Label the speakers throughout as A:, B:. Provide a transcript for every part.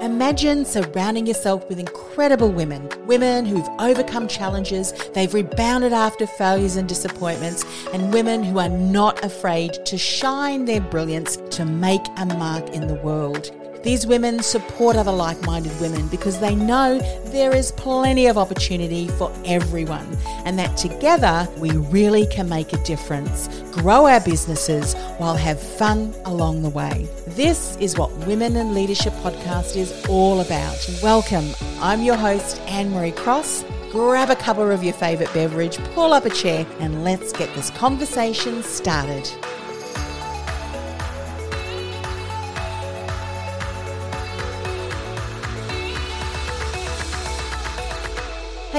A: Imagine surrounding yourself with incredible women, women who've overcome challenges, they've rebounded after failures and disappointments, and women who are not afraid to shine their brilliance to make a mark in the world. These women support other like minded women because they know there is plenty of opportunity for everyone and that together we really can make a difference, grow our businesses while have fun along the way. This is what Women in Leadership Podcast is all about. Welcome. I'm your host, Anne Marie Cross. Grab a cuppa of your favourite beverage, pull up a chair, and let's get this conversation started.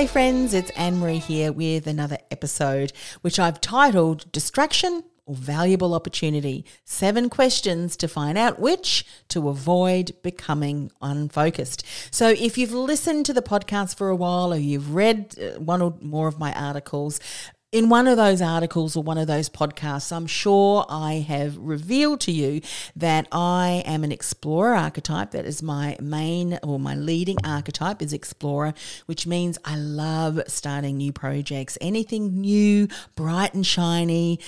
A: Hey friends, it's Anne Marie here with another episode, which I've titled Distraction or Valuable Opportunity Seven Questions to Find Out Which to Avoid Becoming Unfocused. So, if you've listened to the podcast for a while or you've read uh, one or more of my articles, in one of those articles or one of those podcasts, I'm sure I have revealed to you that I am an explorer archetype. That is my main or my leading archetype is explorer, which means I love starting new projects. Anything new, bright and shiny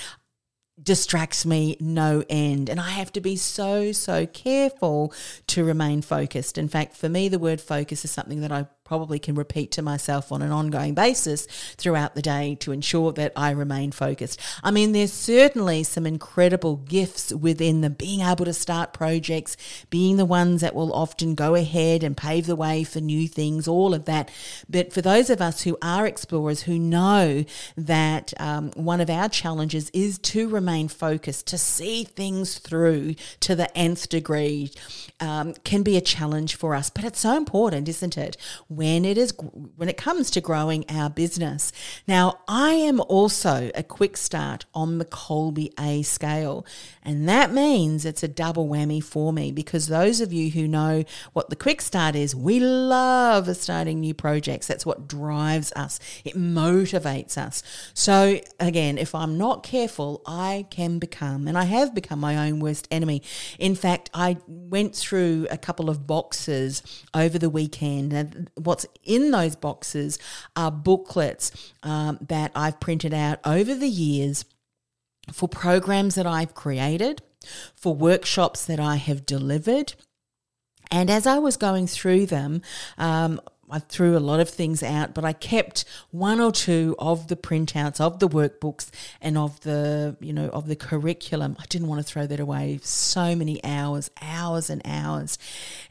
A: distracts me no end. And I have to be so, so careful to remain focused. In fact, for me, the word focus is something that I probably can repeat to myself on an ongoing basis throughout the day to ensure that I remain focused. I mean, there's certainly some incredible gifts within the being able to start projects, being the ones that will often go ahead and pave the way for new things, all of that. But for those of us who are explorers who know that um, one of our challenges is to remain focused, to see things through to the nth degree, um, can be a challenge for us. But it's so important, isn't it? When it is when it comes to growing our business. Now, I am also a quick start on the Kolbe A scale, and that means it's a double whammy for me because those of you who know what the quick start is, we love starting new projects. That's what drives us. It motivates us. So again, if I'm not careful, I can become and I have become my own worst enemy. In fact, I went through a couple of boxes over the weekend what's in those boxes are booklets um, that I've printed out over the years for programs that I've created, for workshops that I have delivered. And as I was going through them, um, I threw a lot of things out, but I kept one or two of the printouts of the workbooks and of the, you know, of the curriculum. I didn't want to throw that away. So many hours, hours and hours.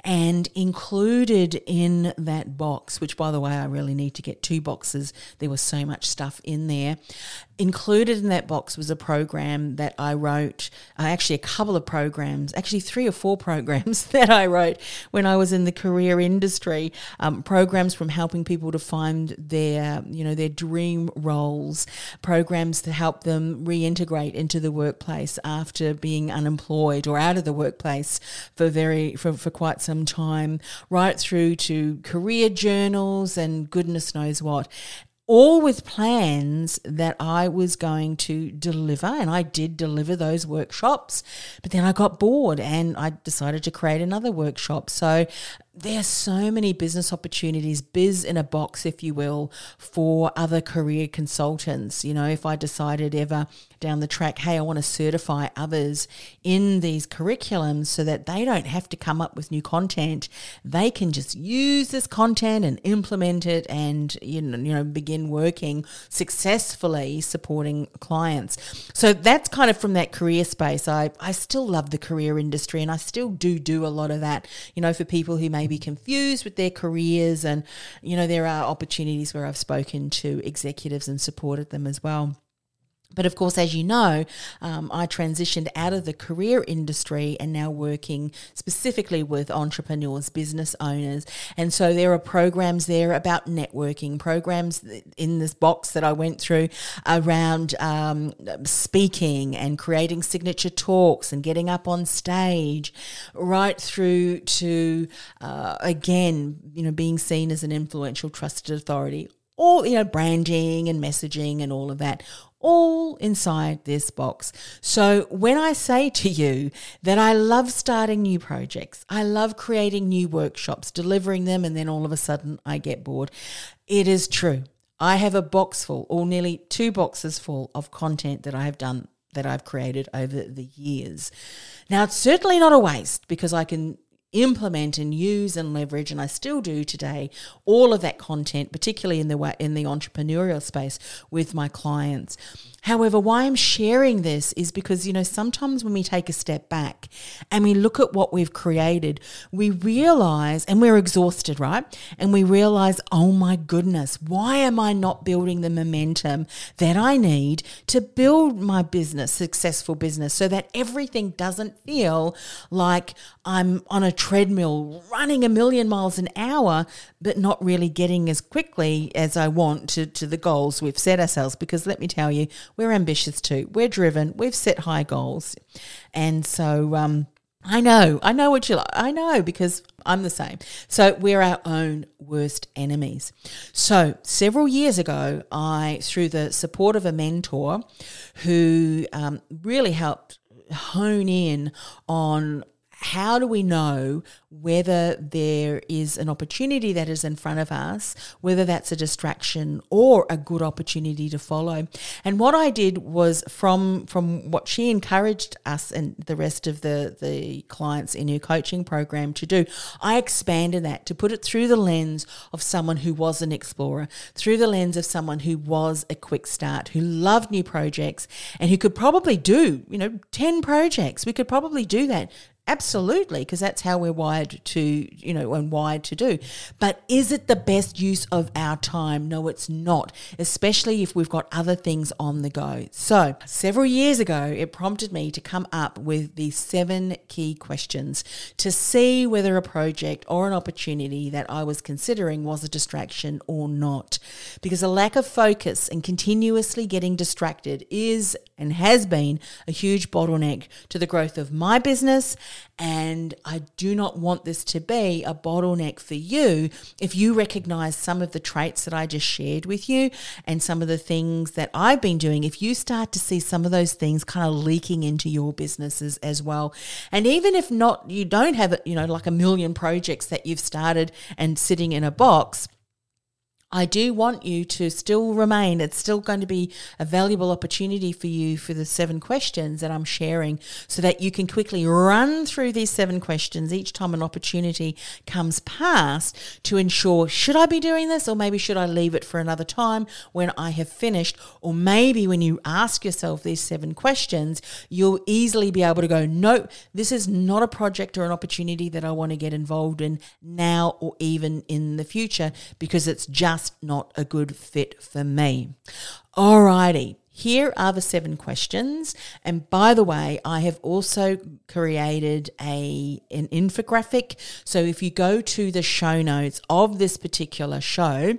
A: And included in that box, which by the way, I really need to get two boxes. There was so much stuff in there. Included in that box was a program that I wrote, uh, actually, a couple of programs, actually, three or four programs that I wrote when I was in the career industry. Um, programs from helping people to find their, you know, their dream roles, programs to help them reintegrate into the workplace after being unemployed or out of the workplace for very for, for quite some time, right through to career journals and goodness knows what all with plans that I was going to deliver, and I did deliver those workshops. But then I got bored and I decided to create another workshop. So there's so many business opportunities, biz in a box, if you will, for other career consultants. You know, if I decided ever down the track, hey, I want to certify others in these curriculums so that they don't have to come up with new content, they can just use this content and implement it and you know, you know begin working successfully supporting clients. So that's kind of from that career space. I I still love the career industry and I still do do a lot of that. You know, for people who may be confused with their careers. And, you know, there are opportunities where I've spoken to executives and supported them as well. But of course, as you know, um, I transitioned out of the career industry and now working specifically with entrepreneurs, business owners. And so there are programs there about networking, programs in this box that I went through around um, speaking and creating signature talks and getting up on stage, right through to, uh, again, you know, being seen as an influential, trusted authority or you know branding and messaging and all of that all inside this box. So when I say to you that I love starting new projects, I love creating new workshops, delivering them, and then all of a sudden I get bored, it is true. I have a box full, or nearly two boxes full of content that I have done that I've created over the years. Now, it's certainly not a waste because I can implement and use and leverage and I still do today all of that content particularly in the in the entrepreneurial space with my clients However, why I'm sharing this is because, you know, sometimes when we take a step back and we look at what we've created, we realize, and we're exhausted, right? And we realize, oh my goodness, why am I not building the momentum that I need to build my business, successful business, so that everything doesn't feel like I'm on a treadmill running a million miles an hour, but not really getting as quickly as I want to, to the goals we've set ourselves. Because let me tell you, we're ambitious too. We're driven. We've set high goals. And so, um, I know, I know what you like. I know because I'm the same. So we're our own worst enemies. So several years ago, I, through the support of a mentor who um, really helped hone in on how do we know whether there is an opportunity that is in front of us, whether that's a distraction or a good opportunity to follow? And what I did was from from what she encouraged us and the rest of the the clients in her coaching program to do, I expanded that to put it through the lens of someone who was an explorer, through the lens of someone who was a quick start, who loved new projects and who could probably do, you know, 10 projects. We could probably do that Absolutely, because that's how we're wired to, you know, and wired to do. But is it the best use of our time? No, it's not, especially if we've got other things on the go. So, several years ago, it prompted me to come up with these seven key questions to see whether a project or an opportunity that I was considering was a distraction or not. Because a lack of focus and continuously getting distracted is and has been a huge bottleneck to the growth of my business and I do not want this to be a bottleneck for you if you recognize some of the traits that I just shared with you and some of the things that I've been doing. If you start to see some of those things kind of leaking into your businesses as well. And even if not, you don't have, you know, like a million projects that you've started and sitting in a box I do want you to still remain. It's still going to be a valuable opportunity for you for the seven questions that I'm sharing so that you can quickly run through these seven questions each time an opportunity comes past to ensure should I be doing this or maybe should I leave it for another time when I have finished? Or maybe when you ask yourself these seven questions, you'll easily be able to go, nope, this is not a project or an opportunity that I want to get involved in now or even in the future because it's just just not a good fit for me. Alrighty. Here are the seven questions. And by the way, I have also created a an infographic. So if you go to the show notes of this particular show,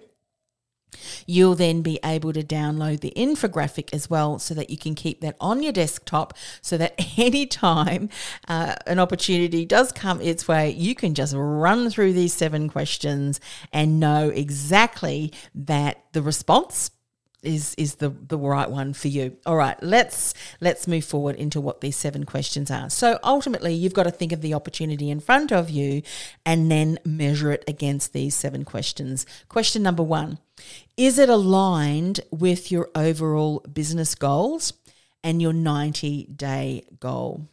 A: You'll then be able to download the infographic as well so that you can keep that on your desktop so that anytime uh, an opportunity does come its way, you can just run through these seven questions and know exactly that the response is is the the right one for you. All right, let's let's move forward into what these seven questions are. So ultimately, you've got to think of the opportunity in front of you and then measure it against these seven questions. Question number 1. Is it aligned with your overall business goals and your 90-day goal?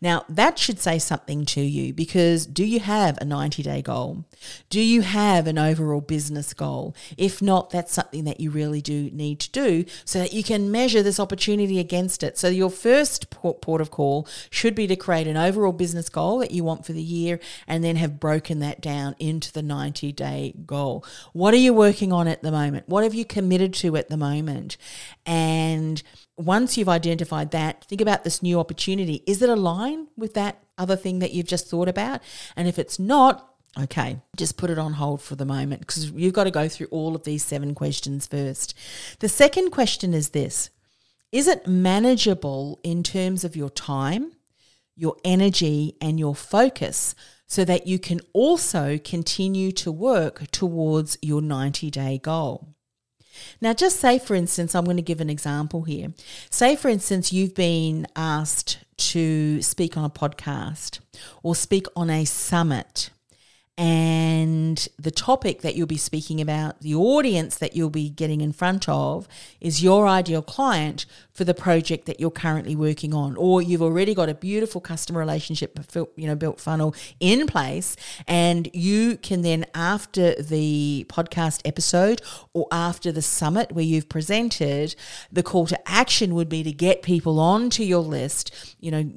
A: Now, that should say something to you because do you have a 90 day goal? Do you have an overall business goal? If not, that's something that you really do need to do so that you can measure this opportunity against it. So, your first port of call should be to create an overall business goal that you want for the year and then have broken that down into the 90 day goal. What are you working on at the moment? What have you committed to at the moment? And once you've identified that, think about this new opportunity. Is it aligned with that other thing that you've just thought about? And if it's not, Okay, just put it on hold for the moment because you've got to go through all of these seven questions first. The second question is this Is it manageable in terms of your time, your energy, and your focus so that you can also continue to work towards your 90 day goal? Now, just say, for instance, I'm going to give an example here. Say, for instance, you've been asked to speak on a podcast or speak on a summit and the topic that you'll be speaking about, the audience that you'll be getting in front of, is your ideal client for the project that you're currently working on, or you've already got a beautiful customer relationship, you know, built funnel in place, and you can then, after the podcast episode or after the summit where you've presented, the call to action would be to get people onto your list, you know,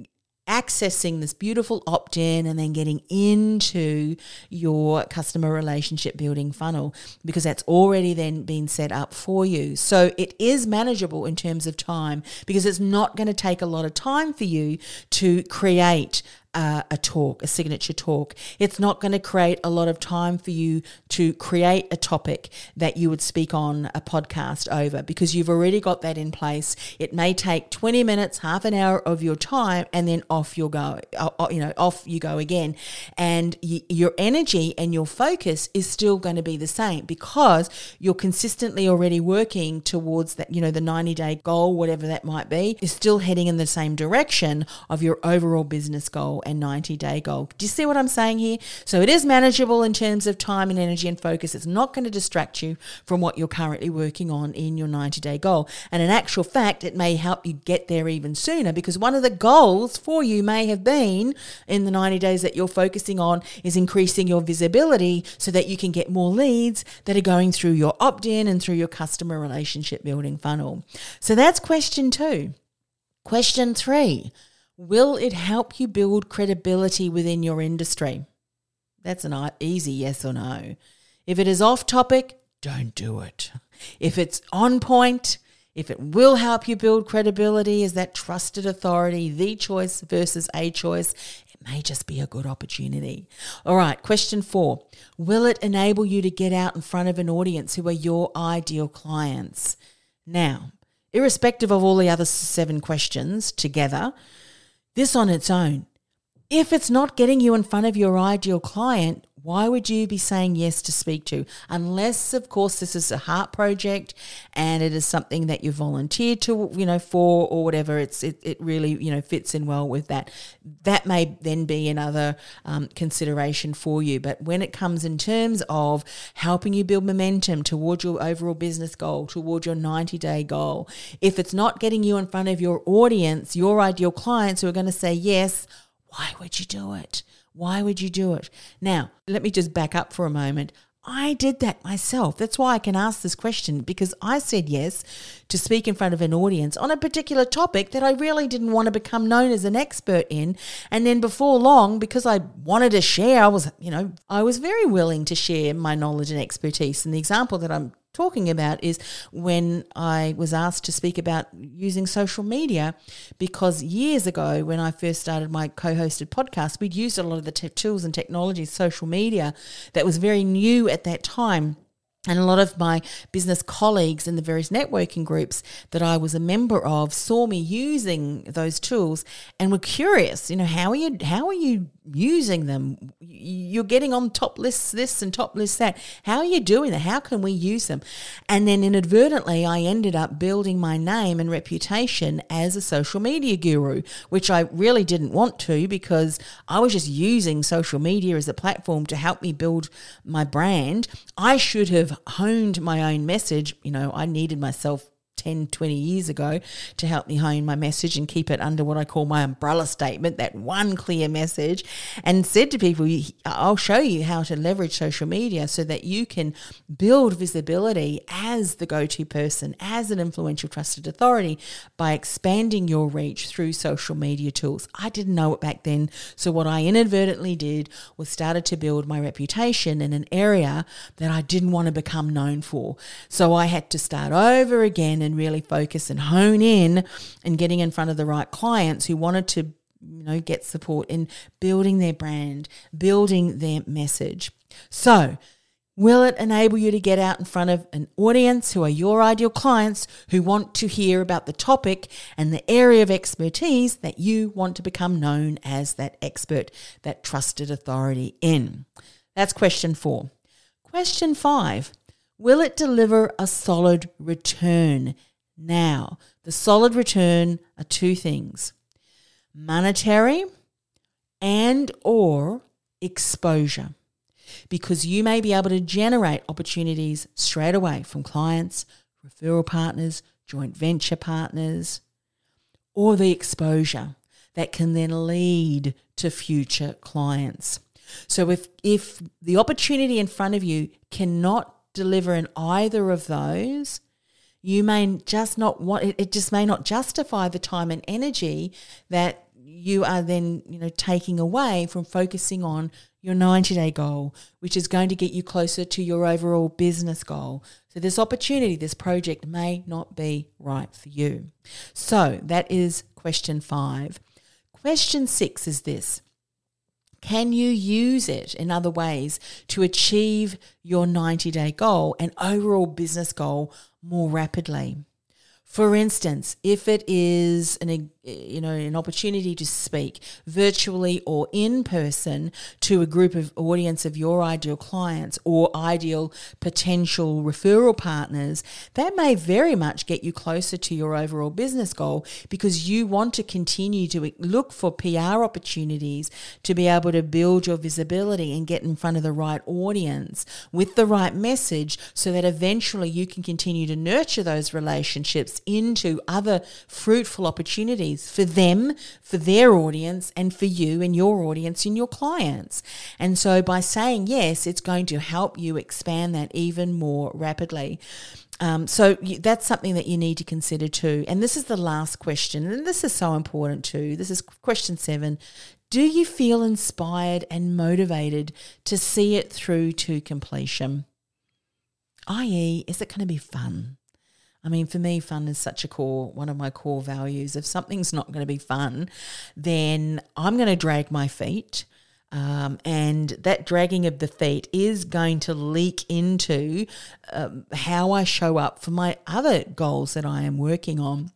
A: accessing this beautiful opt in and then getting into your customer relationship building funnel because that's already then been set up for you. So it is manageable in terms of time because it's not going to take a lot of time for you to create uh, a talk, a signature talk. It's not going to create a lot of time for you to create a topic that you would speak on a podcast over because you've already got that in place. It may take 20 minutes, half an hour of your time, and then off you go, uh, uh, you know, off you go again. And y- your energy and your focus is still going to be the same because you're consistently already working towards that, you know, the 90 day goal, whatever that might be, is still heading in the same direction of your overall business goal and 90 day goal. Do you see what I'm saying here? So it is manageable in terms of time and energy and focus. It's not going to distract you from what you're currently working on in your 90 day goal. And in actual fact, it may help you get there even sooner because one of the goals for you may have been in the 90 days that you're focusing on is increasing your visibility so that you can get more leads that are going through your opt in and through your customer relationship building funnel. So that's question two. Question three Will it help you build credibility within your industry? That's an easy yes or no. If it is off topic, don't do it. If it's on point, if it will help you build credibility as that trusted authority, the choice versus a choice, it may just be a good opportunity. All right, question four Will it enable you to get out in front of an audience who are your ideal clients? Now, irrespective of all the other seven questions together, this on its own. If it's not getting you in front of your ideal client, why would you be saying yes to speak to? Unless, of course, this is a heart project and it is something that you volunteered to, you know, for or whatever. It's it, it really you know fits in well with that. That may then be another um, consideration for you. But when it comes in terms of helping you build momentum towards your overall business goal, towards your ninety day goal, if it's not getting you in front of your audience, your ideal clients who are going to say yes, why would you do it? Why would you do it? Now, let me just back up for a moment. I did that myself. That's why I can ask this question because I said yes to speak in front of an audience on a particular topic that I really didn't want to become known as an expert in. And then before long, because I wanted to share, I was, you know, I was very willing to share my knowledge and expertise. And the example that I'm talking about is when I was asked to speak about using social media because years ago when I first started my co-hosted podcast we'd used a lot of the te- tools and technologies social media that was very new at that time. And a lot of my business colleagues in the various networking groups that I was a member of saw me using those tools and were curious, you know, how are you how are you using them? You're getting on top lists this and top lists that. How are you doing that? How can we use them? And then inadvertently I ended up building my name and reputation as a social media guru, which I really didn't want to because I was just using social media as a platform to help me build my brand. I should have honed my own message. You know, I needed myself 10, 20 years ago to help me hone my message and keep it under what I call my umbrella statement, that one clear message, and said to people, I'll show you how to leverage social media so that you can build visibility as the go to person, as an influential trusted authority by expanding your reach through social media tools. I didn't know it back then. So, what I inadvertently did was started to build my reputation in an area that I didn't want to become known for. So, I had to start over again and really focus and hone in and getting in front of the right clients who wanted to you know get support in building their brand building their message so Will it enable you to get out in front of an audience who are your ideal clients who want to hear about the topic and the area of expertise that you want to become known as that expert, that trusted authority in? That's question four. Question five Will it deliver a solid return? Now, the solid return are two things monetary and or exposure because you may be able to generate opportunities straight away from clients, referral partners, joint venture partners, or the exposure that can then lead to future clients. So if if the opportunity in front of you cannot deliver in either of those, you may just not want it, it just may not justify the time and energy that you are then, you know, taking away from focusing on your 90 day goal, which is going to get you closer to your overall business goal. So, this opportunity, this project may not be right for you. So, that is question five. Question six is this can you use it in other ways to achieve your 90 day goal and overall business goal more rapidly? For instance, if it is an you know an opportunity to speak virtually or in person to a group of audience of your ideal clients or ideal potential referral partners, that may very much get you closer to your overall business goal because you want to continue to look for PR opportunities to be able to build your visibility and get in front of the right audience with the right message so that eventually you can continue to nurture those relationships into other fruitful opportunities for them, for their audience, and for you and your audience and your clients. And so by saying yes, it's going to help you expand that even more rapidly. Um, so that's something that you need to consider too. And this is the last question, and this is so important too. This is question seven. Do you feel inspired and motivated to see it through to completion? I.e., is it going to be fun? I mean, for me, fun is such a core, one of my core values. If something's not going to be fun, then I'm going to drag my feet. Um, and that dragging of the feet is going to leak into um, how I show up for my other goals that I am working on.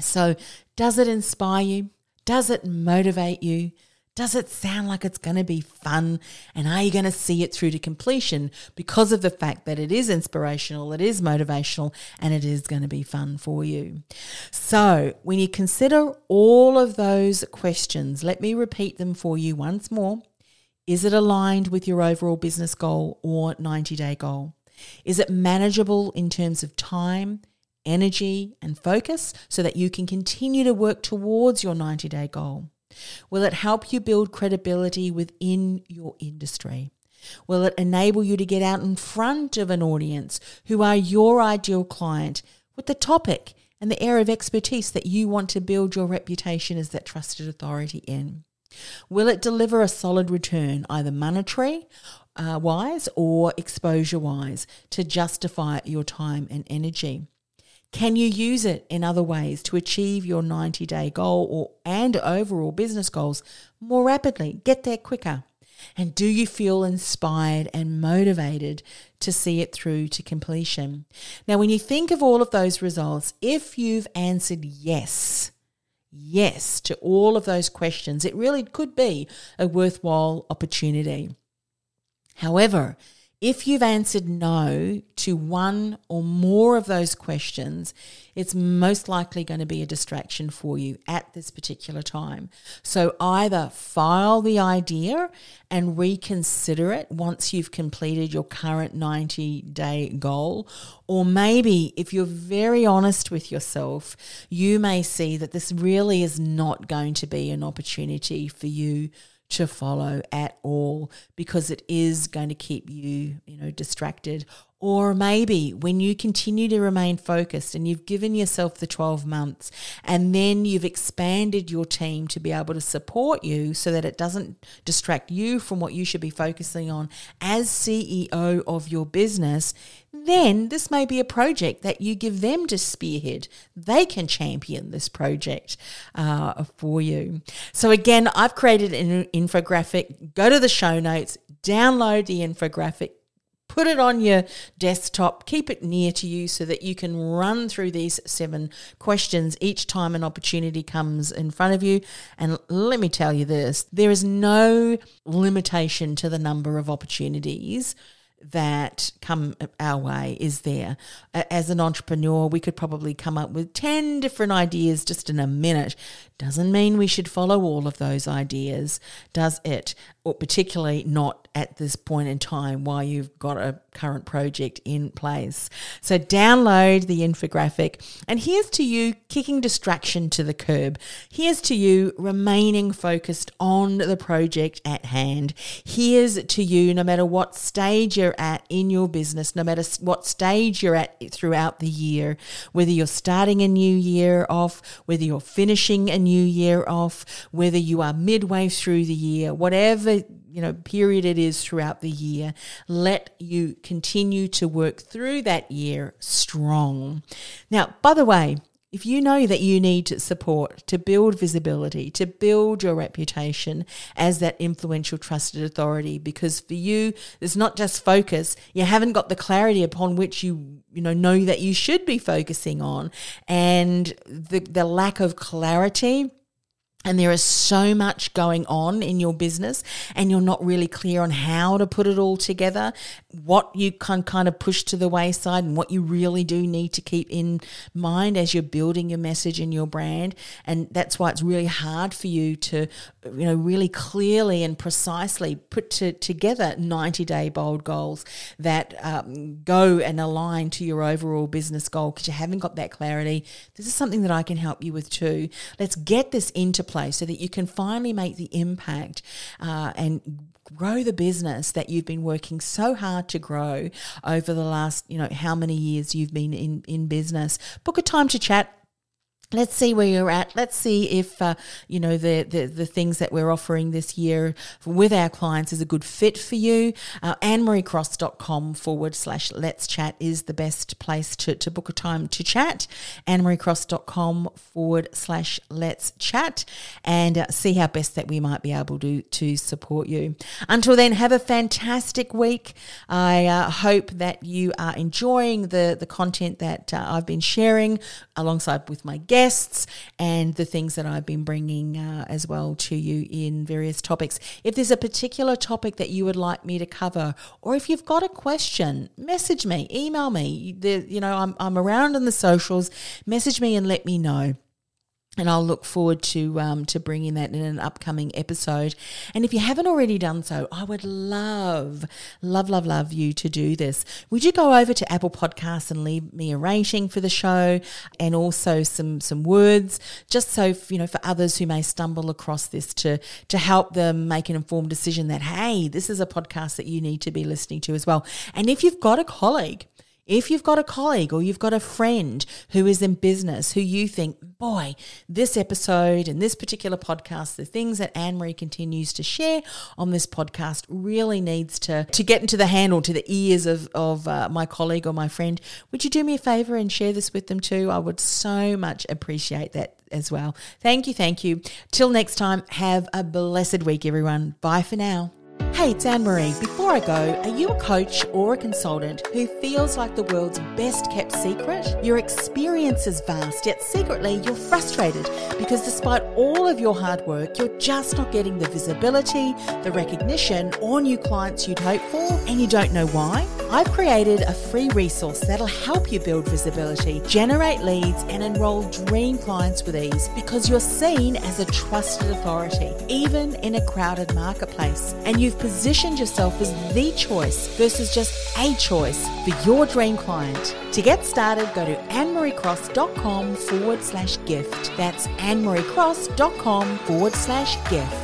A: So, does it inspire you? Does it motivate you? Does it sound like it's going to be fun? And are you going to see it through to completion because of the fact that it is inspirational, it is motivational, and it is going to be fun for you? So, when you consider all of those questions, let me repeat them for you once more. Is it aligned with your overall business goal or 90 day goal? Is it manageable in terms of time, energy, and focus so that you can continue to work towards your 90 day goal? Will it help you build credibility within your industry? Will it enable you to get out in front of an audience who are your ideal client with the topic and the area of expertise that you want to build your reputation as that trusted authority in? Will it deliver a solid return, either monetary uh, wise or exposure wise, to justify your time and energy? Can you use it in other ways to achieve your 90 day goal or, and overall business goals more rapidly? Get there quicker. And do you feel inspired and motivated to see it through to completion? Now, when you think of all of those results, if you've answered yes, yes to all of those questions, it really could be a worthwhile opportunity. However, If you've answered no to one or more of those questions, it's most likely going to be a distraction for you at this particular time. So either file the idea and reconsider it once you've completed your current 90 day goal, or maybe if you're very honest with yourself, you may see that this really is not going to be an opportunity for you to follow at all because it is going to keep you, you know, distracted. Or maybe when you continue to remain focused and you've given yourself the 12 months and then you've expanded your team to be able to support you so that it doesn't distract you from what you should be focusing on as CEO of your business, then this may be a project that you give them to spearhead. They can champion this project uh, for you. So, again, I've created an infographic. Go to the show notes, download the infographic, put it on your desktop, keep it near to you so that you can run through these seven questions each time an opportunity comes in front of you. And let me tell you this there is no limitation to the number of opportunities that come our way is there. As an entrepreneur, we could probably come up with 10 different ideas just in a minute. Doesn't mean we should follow all of those ideas, does it? Or particularly not at this point in time while you've got a current project in place. So download the infographic. And here's to you kicking distraction to the curb. Here's to you remaining focused on the project at hand. Here's to you, no matter what stage you're at in your business, no matter what stage you're at throughout the year, whether you're starting a new year off, whether you're finishing a new year off, whether you are midway through the year, whatever you know period it is throughout the year let you continue to work through that year strong. Now by the way if you know that you need support to build visibility, to build your reputation as that influential, trusted authority, because for you, it's not just focus. You haven't got the clarity upon which you, you know, know that you should be focusing on. And the, the lack of clarity and there is so much going on in your business and you're not really clear on how to put it all together, what you can kind of push to the wayside and what you really do need to keep in mind as you're building your message and your brand. And that's why it's really hard for you to, you know, really clearly and precisely put to, together 90 day bold goals that um, go and align to your overall business goal because you haven't got that clarity. This is something that I can help you with too. Let's get this into place so that you can finally make the impact uh, and grow the business that you've been working so hard to grow over the last, you know, how many years you've been in, in business. Book a time to chat let's see where you're at. Let's see if uh, you know the, the, the things that we're offering this year with our clients is a good fit for you. Uh, AnneMarieCross.com forward slash Let's Chat is the best place to, to book a time to chat. AnneMarieCross.com forward slash Let's Chat and uh, see how best that we might be able to to support you. Until then, have a fantastic week. I uh, hope that you are enjoying the the content that uh, I've been sharing alongside with my guests guests and the things that I've been bringing uh, as well to you in various topics. If there's a particular topic that you would like me to cover, or if you've got a question, message me, email me. You know, I'm, I'm around in the socials. Message me and let me know and I'll look forward to um, to bringing that in an upcoming episode. And if you haven't already done so, I would love, love, love, love you to do this. Would you go over to Apple Podcasts and leave me a rating for the show, and also some some words, just so you know for others who may stumble across this to to help them make an informed decision that hey, this is a podcast that you need to be listening to as well. And if you've got a colleague if you've got a colleague or you've got a friend who is in business who you think, boy, this episode and this particular podcast, the things that Anne Marie continues to share on this podcast really needs to, to get into the hand or to the ears of, of uh, my colleague or my friend, would you do me a favor and share this with them too? I would so much appreciate that as well. Thank you, thank you. Till next time, have a blessed week, everyone. Bye for now. Hey, Anne Marie. Before I go, are you a coach or a consultant who feels like the world's best kept secret? Your experience is vast, yet secretly you're frustrated because despite all of your hard work, you're just not getting the visibility, the recognition, or new clients you'd hope for, and you don't know why? I've created a free resource that'll help you build visibility, generate leads, and enroll dream clients with ease because you're seen as a trusted authority, even in a crowded marketplace. And you've positioned yourself as the choice versus just a choice for your dream client. To get started, go to annemariecross.com forward slash gift. That's annemariecross.com forward slash gift.